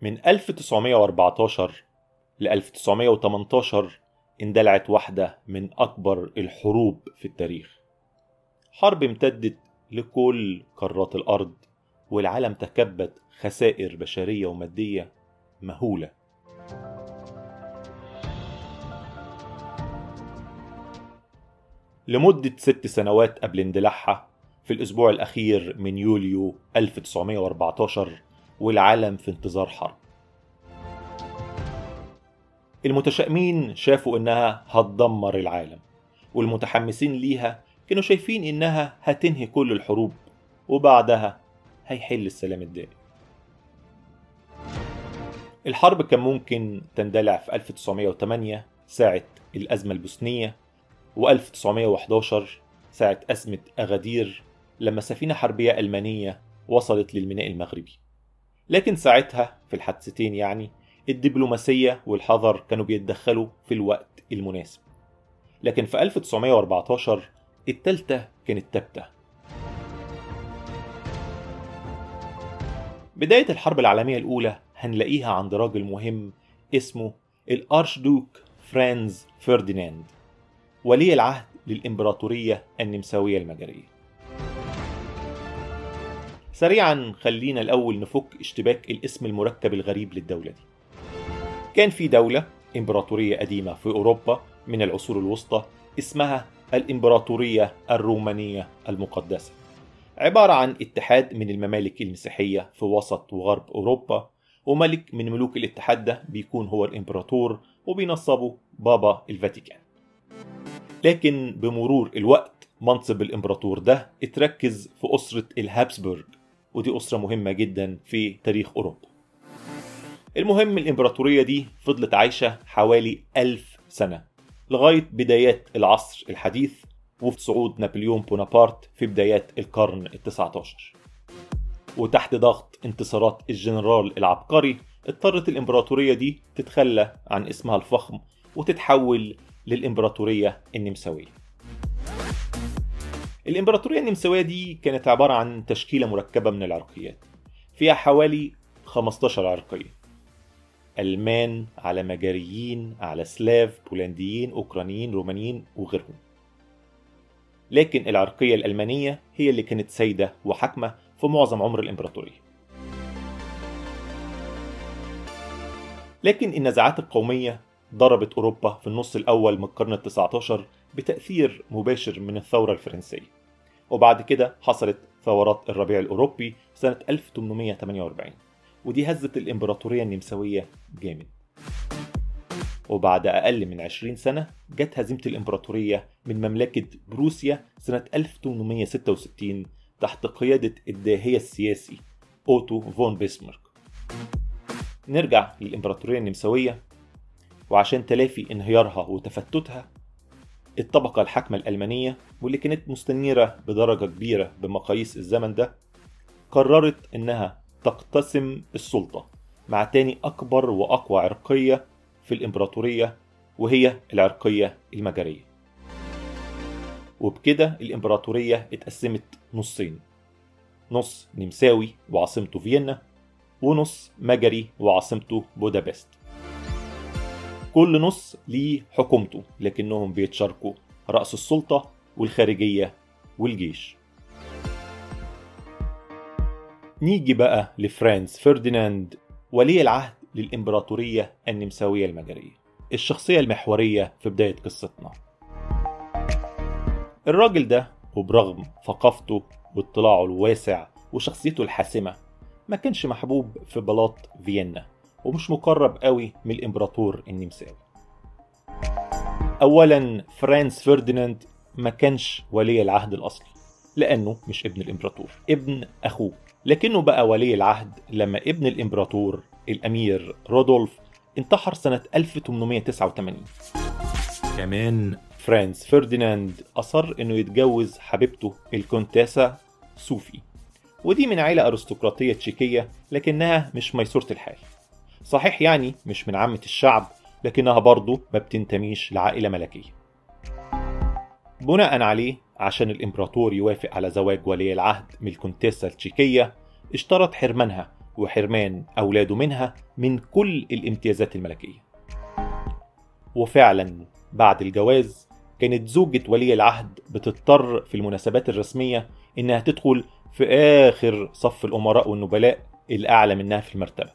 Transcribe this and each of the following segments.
من 1914 ل 1918 اندلعت واحدة من أكبر الحروب في التاريخ. حرب امتدت لكل قارات الأرض والعالم تكبد خسائر بشرية ومادية مهولة. لمدة ست سنوات قبل اندلاعها في الأسبوع الأخير من يوليو 1914 والعالم في انتظار حرب. المتشائمين شافوا إنها هتدمر العالم والمتحمسين ليها كانوا شايفين إنها هتنهي كل الحروب وبعدها هيحل السلام الدائم. الحرب كان ممكن تندلع في 1908 ساعة الأزمة البوسنية و1911 ساعة أزمة أغادير لما سفينة حربية ألمانية وصلت للميناء المغربي. لكن ساعتها في الحادثتين يعني الدبلوماسية والحذر كانوا بيتدخلوا في الوقت المناسب. لكن في 1914 التالتة كانت تابتة. بداية الحرب العالمية الأولى هنلاقيها عند راجل مهم اسمه الأرشدوك فرانز فرديناند ولي العهد للإمبراطورية النمساوية المجرية. سريعا خلينا الأول نفك اشتباك الاسم المركب الغريب للدولة دي. كان في دولة إمبراطورية قديمة في أوروبا من العصور الوسطى اسمها الإمبراطورية الرومانية المقدسة. عبارة عن اتحاد من الممالك المسيحية في وسط وغرب أوروبا وملك من ملوك الاتحاد ده بيكون هو الإمبراطور وبينصبه بابا الفاتيكان. لكن بمرور الوقت منصب الإمبراطور ده اتركز في أسرة الهابسبورغ ودي أسرة مهمة جدا في تاريخ أوروبا. المهم الإمبراطورية دي فضلت عايشة حوالي ألف سنة لغاية بدايات العصر الحديث وفي صعود نابليون بونابرت في بدايات القرن التسعة عشر وتحت ضغط انتصارات الجنرال العبقري اضطرت الإمبراطورية دي تتخلى عن اسمها الفخم وتتحول للإمبراطورية النمساوية. الإمبراطورية النمساوية دي كانت عبارة عن تشكيلة مركبة من العرقيات. فيها حوالي 15 عرقية. ألمان على مجريين على سلاف بولنديين أوكرانيين رومانيين وغيرهم. لكن العرقية الألمانية هي اللي كانت سيدة وحاكمة في معظم عمر الإمبراطورية. لكن النزاعات القومية ضربت أوروبا في النص الأول من القرن التسعة عشر بتأثير مباشر من الثورة الفرنسية. وبعد كده حصلت ثورات الربيع الأوروبي سنة 1848 ودي هزت الإمبراطورية النمساوية جامد. وبعد أقل من 20 سنة جت هزيمة الإمبراطورية من مملكة بروسيا سنة 1866 تحت قيادة الداهية السياسي أوتو فون بيسمارك نرجع للإمبراطورية النمساوية. وعشان تلافي انهيارها وتفتتها الطبقة الحاكمة الألمانية واللي كانت مستنيرة بدرجة كبيرة بمقاييس الزمن ده قررت إنها تقتسم السلطة مع تاني أكبر وأقوى عرقية في الإمبراطورية وهي العرقية المجرية. وبكده الإمبراطورية اتقسمت نصين نص نمساوي وعاصمته فيينا ونص مجري وعاصمته بودابست. كل نص ليه حكومته لكنهم بيتشاركوا رأس السلطة والخارجية والجيش. نيجي بقى لفرانس فرديناند ولي العهد للإمبراطورية النمساوية المجرية الشخصية المحورية في بداية قصتنا. الراجل ده وبرغم ثقافته واطلاعه الواسع وشخصيته الحاسمة ما كانش محبوب في بلاط فيينا ومش مقرب قوي من الإمبراطور النمساوي. أولا فرانس فرديناند ما كانش ولي العهد الأصلي لأنه مش ابن الإمبراطور ابن أخوه. لكنه بقى ولي العهد لما ابن الإمبراطور الأمير رودولف انتحر سنة 1889 كمان فرانس فرديناند أصر إنه يتجوز حبيبته الكونتيسا صوفي ودي من عيلة أرستقراطية تشيكية لكنها مش ميسورة الحال. صحيح يعني مش من عامة الشعب لكنها برضه ما بتنتميش لعائلة ملكية. بناء عليه عشان الإمبراطور يوافق على زواج ولي العهد من الكونتيسا التشيكية اشترط حرمانها وحرمان أولاده منها من كل الامتيازات الملكية. وفعلا بعد الجواز كانت زوجة ولي العهد بتضطر في المناسبات الرسمية إنها تدخل في آخر صف الأمراء والنبلاء الأعلى منها في المرتبة.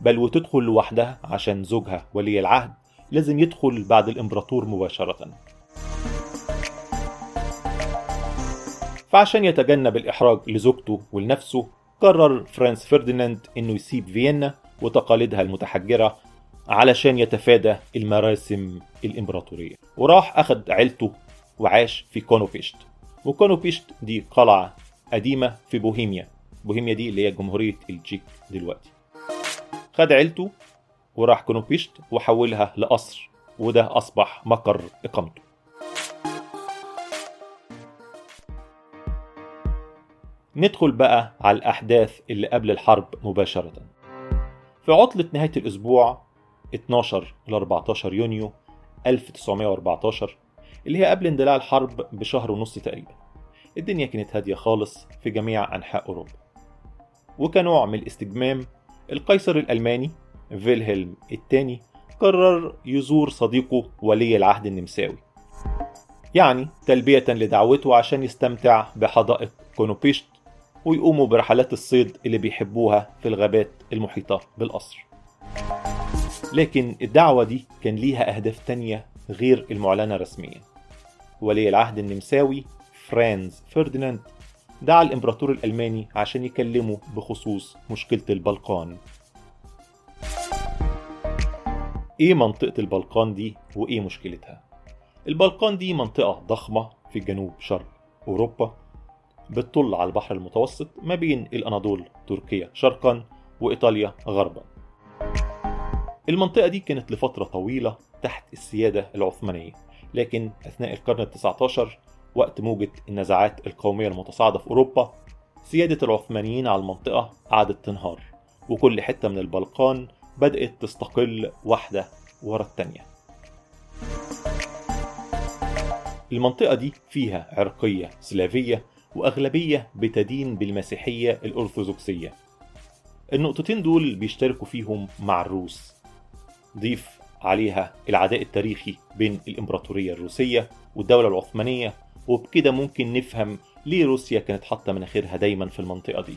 بل وتدخل لوحدها عشان زوجها ولي العهد لازم يدخل بعد الإمبراطور مباشرة. فعشان يتجنب الإحراج لزوجته ولنفسه قرر فرانس فرديناند إنه يسيب فيينا وتقاليدها المتحجرة علشان يتفادى المراسم الإمبراطورية. وراح أخد عيلته وعاش في كونوبيشت. وكونوبيشت دي قلعة قديمة في بوهيميا. بوهيميا دي اللي هي جمهورية التشيك دلوقتي. خد عيلته وراح كونوبيشت وحولها لقصر وده أصبح مقر إقامته. ندخل بقى على الأحداث اللي قبل الحرب مباشرة. في عطلة نهاية الأسبوع 12 ل 14 يونيو 1914 اللي هي قبل اندلاع الحرب بشهر ونص تقريبا. الدنيا كانت هادية خالص في جميع أنحاء أوروبا. وكنوع من الاستجمام القيصر الألماني فيلهلم الثاني قرر يزور صديقه ولي العهد النمساوي. يعني تلبية لدعوته عشان يستمتع بحدائق كونوبيشت ويقوموا برحلات الصيد اللي بيحبوها في الغابات المحيطة بالقصر. لكن الدعوة دي كان ليها أهداف تانية غير المعلنة رسميا. ولي العهد النمساوي فرانز فرديناند دعا الإمبراطور الألماني عشان يكلمه بخصوص مشكلة البلقان. إيه منطقة البلقان دي وإيه مشكلتها؟ البلقان دي منطقة ضخمة في جنوب شرق أوروبا بتطل على البحر المتوسط ما بين الأناضول تركيا شرقا وإيطاليا غربا. المنطقة دي كانت لفترة طويلة تحت السيادة العثمانية لكن أثناء القرن التسعة عشر وقت موجة النزاعات القومية المتصاعدة في أوروبا سيادة العثمانيين على المنطقة قعدت تنهار وكل حتة من البلقان بدأت تستقل واحدة ورا التانية. المنطقة دي فيها عرقية سلافية وأغلبية بتدين بالمسيحية الأرثوذكسية. النقطتين دول بيشتركوا فيهم مع الروس. ضيف عليها العداء التاريخي بين الإمبراطورية الروسية والدولة العثمانية وبكده ممكن نفهم ليه روسيا كانت حاطة مناخيرها دايما في المنطقة دي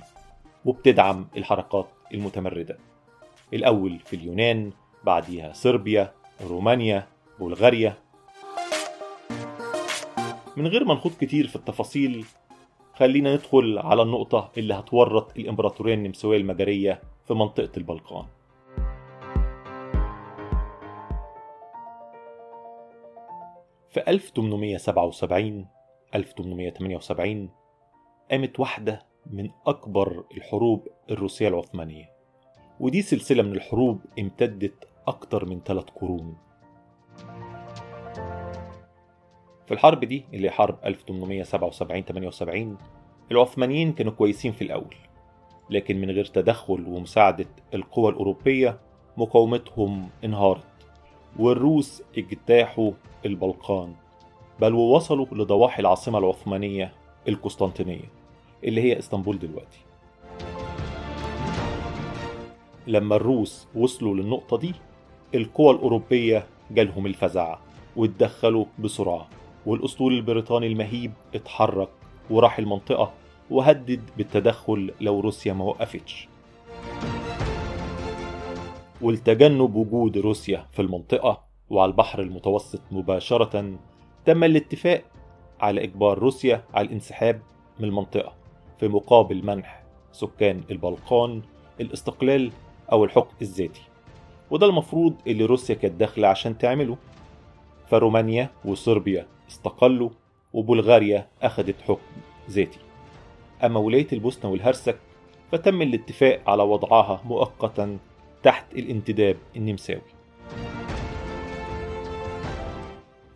وبتدعم الحركات المتمردة. الأول في اليونان بعديها صربيا رومانيا بلغاريا. من غير ما نخوض كتير في التفاصيل خلينا ندخل على النقطة اللي هتورط الإمبراطورية النمساوية المجرية في منطقة البلقان. في 1877 1878 قامت واحدة من أكبر الحروب الروسية العثمانية ودي سلسلة من الحروب امتدت أكتر من ثلاث قرون. في الحرب دي اللي حرب 1877-78 العثمانيين كانوا كويسين في الأول لكن من غير تدخل ومساعدة القوى الأوروبية مقاومتهم انهارت والروس اجتاحوا البلقان بل ووصلوا لضواحي العاصمة العثمانية القسطنطينية اللي هي إسطنبول دلوقتي. لما الروس وصلوا للنقطة دي القوى الأوروبية جالهم الفزع واتدخلوا بسرعة. والأسطول البريطاني المهيب اتحرك وراح المنطقة وهدد بالتدخل لو روسيا ما وقفتش. ولتجنب وجود روسيا في المنطقة وعلى البحر المتوسط مباشرة تم الاتفاق على إجبار روسيا على الانسحاب من المنطقة في مقابل منح سكان البلقان الاستقلال أو الحكم الذاتي. وده المفروض اللي روسيا كانت داخلة عشان تعمله. فرومانيا وصربيا استقلوا وبلغاريا أخذت حكم ذاتي أما ولاية البوسنة والهرسك فتم الاتفاق على وضعها مؤقتا تحت الانتداب النمساوي.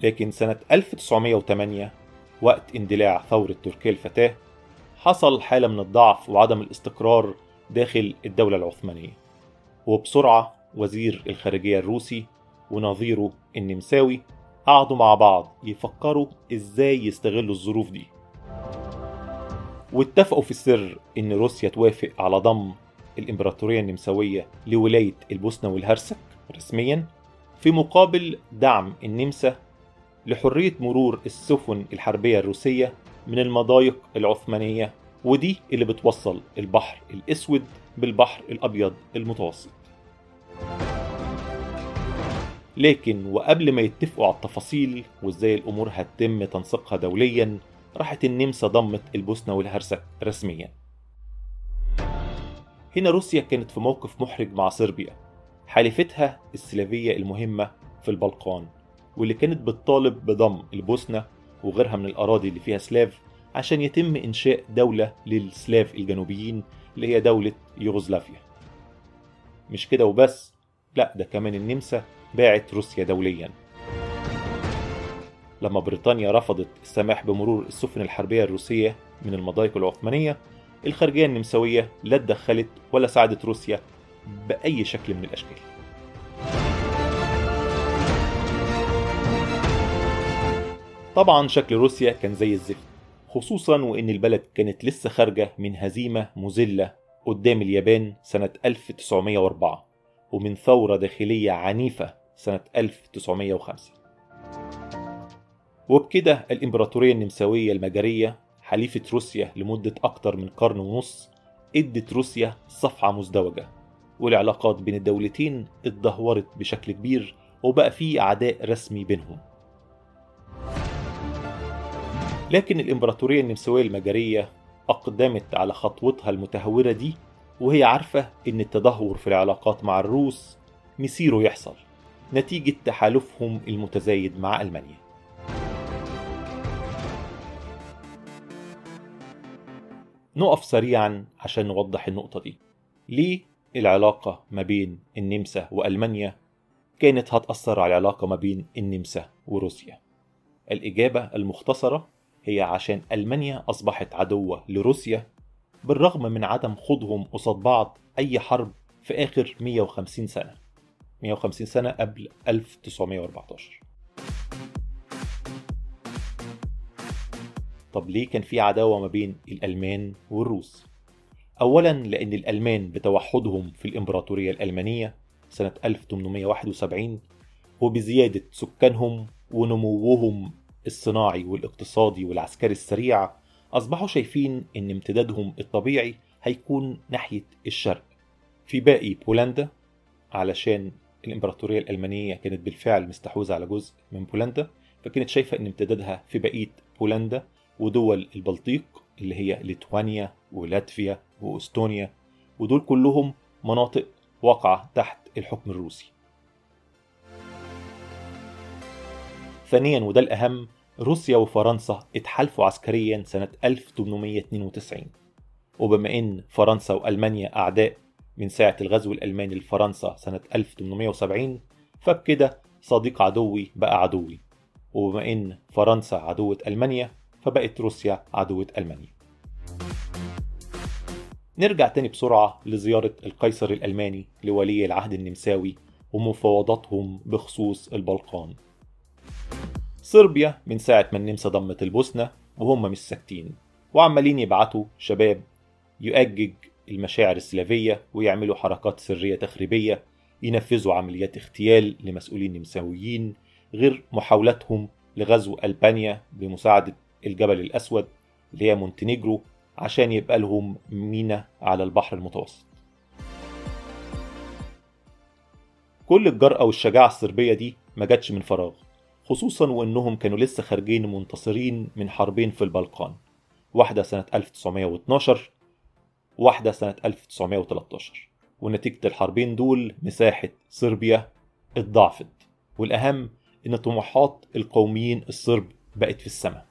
لكن سنة 1908 وقت اندلاع ثورة تركيا الفتاة حصل حالة من الضعف وعدم الاستقرار داخل الدولة العثمانية. وبسرعة وزير الخارجية الروسي ونظيره النمساوي قعدوا مع بعض يفكروا إزاي يستغلوا الظروف دي. واتفقوا في السر إن روسيا توافق على ضم الإمبراطورية النمساوية لولاية البوسنة والهرسك رسميا في مقابل دعم النمسا لحرية مرور السفن الحربية الروسية من المضايق العثمانية ودي اللي بتوصل البحر الأسود بالبحر الأبيض المتوسط. لكن وقبل ما يتفقوا على التفاصيل وازاي الأمور هتتم تنسيقها دوليا راحت النمسا ضمت البوسنة والهرسك رسميا. هنا روسيا كانت في موقف محرج مع صربيا. حالفتها السلافية المهمة في البلقان واللي كانت بتطالب بضم البوسنة وغيرها من الأراضي اللي فيها سلاف عشان يتم إنشاء دولة للسلاف الجنوبيين اللي هي دولة يوغوسلافيا. مش كده وبس لا ده كمان النمسا باعت روسيا دوليا. لما بريطانيا رفضت السماح بمرور السفن الحربية الروسية من المضايق العثمانية الخارجية النمساوية لا اتدخلت ولا ساعدت روسيا بأي شكل من الأشكال. طبعا شكل روسيا كان زي الزفت خصوصا وإن البلد كانت لسه خارجة من هزيمة مذلة قدام اليابان سنة 1904 ومن ثورة داخلية عنيفة سنة 1905 وبكده الإمبراطورية النمساوية المجرية حليفة روسيا لمدة أكتر من قرن ونص إدت روسيا صفعة مزدوجة والعلاقات بين الدولتين اتدهورت بشكل كبير وبقى في عداء رسمي بينهم. لكن الإمبراطورية النمساوية المجرية أقدمت على خطوتها المتهورة دي وهي عارفة إن التدهور في العلاقات مع الروس مسيره يحصل. نتيجة تحالفهم المتزايد مع ألمانيا. نقف سريعا عشان نوضح النقطة دي. ليه العلاقة ما بين النمسا وألمانيا كانت هتأثر على العلاقة ما بين النمسا وروسيا؟ الإجابة المختصرة هي عشان ألمانيا أصبحت عدوة لروسيا بالرغم من عدم خوضهم قصاد بعض أي حرب في آخر 150 سنة. 150 سنة قبل 1914 طب ليه كان في عداوة ما بين الألمان والروس؟ أولا لأن الألمان بتوحدهم في الإمبراطورية الألمانية سنة 1871 وبزيادة سكانهم ونموهم الصناعي والاقتصادي والعسكري السريع أصبحوا شايفين إن امتدادهم الطبيعي هيكون ناحية الشرق في باقي بولندا علشان الإمبراطورية الألمانية كانت بالفعل مستحوذة على جزء من بولندا فكانت شايفة إن امتدادها في بقية بولندا ودول البلطيق اللي هي ليتوانيا ولاتفيا وأستونيا ودول كلهم مناطق واقعة تحت الحكم الروسي. ثانيا وده الأهم روسيا وفرنسا اتحالفوا عسكريا سنة 1892 وبما إن فرنسا وألمانيا أعداء من ساعة الغزو الألماني لفرنسا سنة 1870 فبكده صديق عدوي بقى عدوي. وبما إن فرنسا عدوة ألمانيا فبقت روسيا عدوة ألمانيا. نرجع تاني بسرعة لزيارة القيصر الألماني لولي العهد النمساوي ومفاوضاتهم بخصوص البلقان. صربيا من ساعة ما النمسا ضمت البوسنة وهم مش ساكتين وعمالين يبعتوا شباب يؤجج المشاعر السلافية ويعملوا حركات سرية تخريبية ينفذوا عمليات اغتيال لمسؤولين نمساويين غير محاولاتهم لغزو ألبانيا بمساعدة الجبل الأسود اللي هي مونتينيجرو عشان يبقى لهم مينا على البحر المتوسط. كل الجرأة والشجاعة الصربية دي ما جاتش من فراغ خصوصا وإنهم كانوا لسه خارجين منتصرين من حربين في البلقان. واحدة سنة 1912 واحدة سنة 1913 ونتيجة الحربين دول مساحة صربيا اتضاعفت. والأهم إن طموحات القوميين الصرب بقت في السماء.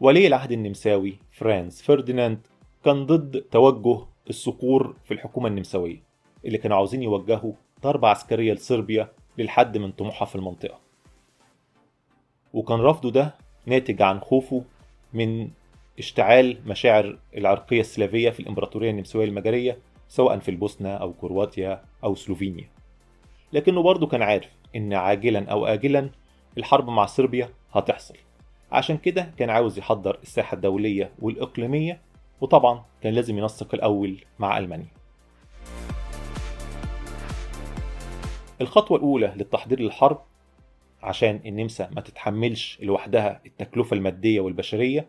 ولي العهد النمساوي فرانز فرديناند كان ضد توجه الصقور في الحكومة النمساوية اللي كانوا عاوزين يوجهوا ضربة عسكرية لصربيا للحد من طموحها في المنطقة. وكان رفضه ده ناتج عن خوفه من اشتعال مشاعر العرقية السلافية في الإمبراطورية النمساوية المجرية سواء في البوسنة أو كرواتيا أو سلوفينيا. لكنه برضه كان عارف إن عاجلا أو آجلا الحرب مع صربيا هتحصل. عشان كده كان عاوز يحضر الساحة الدولية والإقليمية وطبعا كان لازم ينسق الأول مع ألمانيا. الخطوة الأولى للتحضير للحرب عشان النمسا ما تتحملش لوحدها التكلفة المادية والبشرية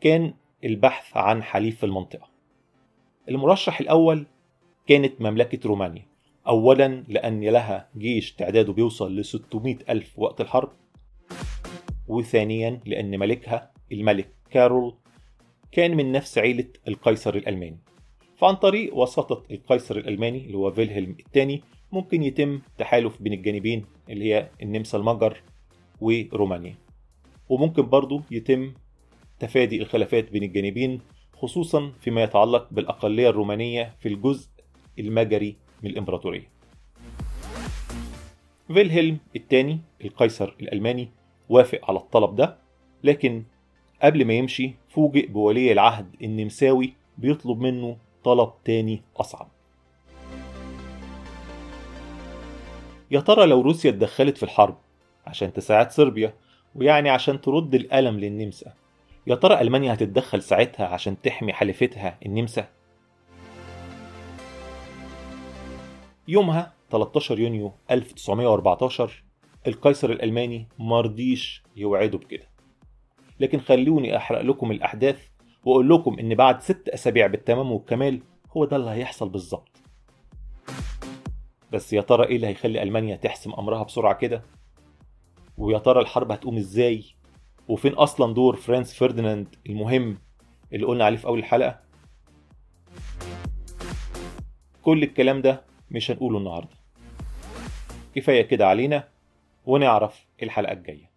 كان البحث عن حليف في المنطقة. المرشح الأول كانت مملكة رومانيا. أولا لأن لها جيش تعداده بيوصل ل 600 ألف وقت الحرب وثانيا لأن ملكها الملك كارول كان من نفس عيلة القيصر الألماني. فعن طريق وساطة القيصر الألماني اللي هو فيلهلم الثاني ممكن يتم تحالف بين الجانبين اللي هي النمسا المجر ورومانيا. وممكن برضو يتم تفادي الخلافات بين الجانبين خصوصا فيما يتعلق بالأقلية الرومانية في الجزء المجري من الإمبراطورية. فيلهلم الثاني القيصر الألماني وافق على الطلب ده لكن قبل ما يمشي فوجئ بولي العهد النمساوي بيطلب منه طلب تاني أصعب. يا ترى لو روسيا اتدخلت في الحرب عشان تساعد صربيا ويعني عشان ترد الألم للنمسا يا ترى ألمانيا هتتدخل ساعتها عشان تحمي حليفتها النمسا؟ يومها 13 يونيو 1914 القيصر الألماني مرضيش يوعده بكده لكن خلوني أحرق لكم الأحداث وأقول لكم إن بعد ست أسابيع بالتمام والكمال هو ده اللي هيحصل بالظبط بس يا ترى إيه اللي هيخلي ألمانيا تحسم أمرها بسرعة كده؟ ويا ترى الحرب هتقوم إزاي؟ وفين أصلا دور فرانس فرديناند المهم اللي قلنا عليه في أول الحلقة؟ كل الكلام ده مش هنقوله النهارده كفاية كده علينا ونعرف الحلقة الجاية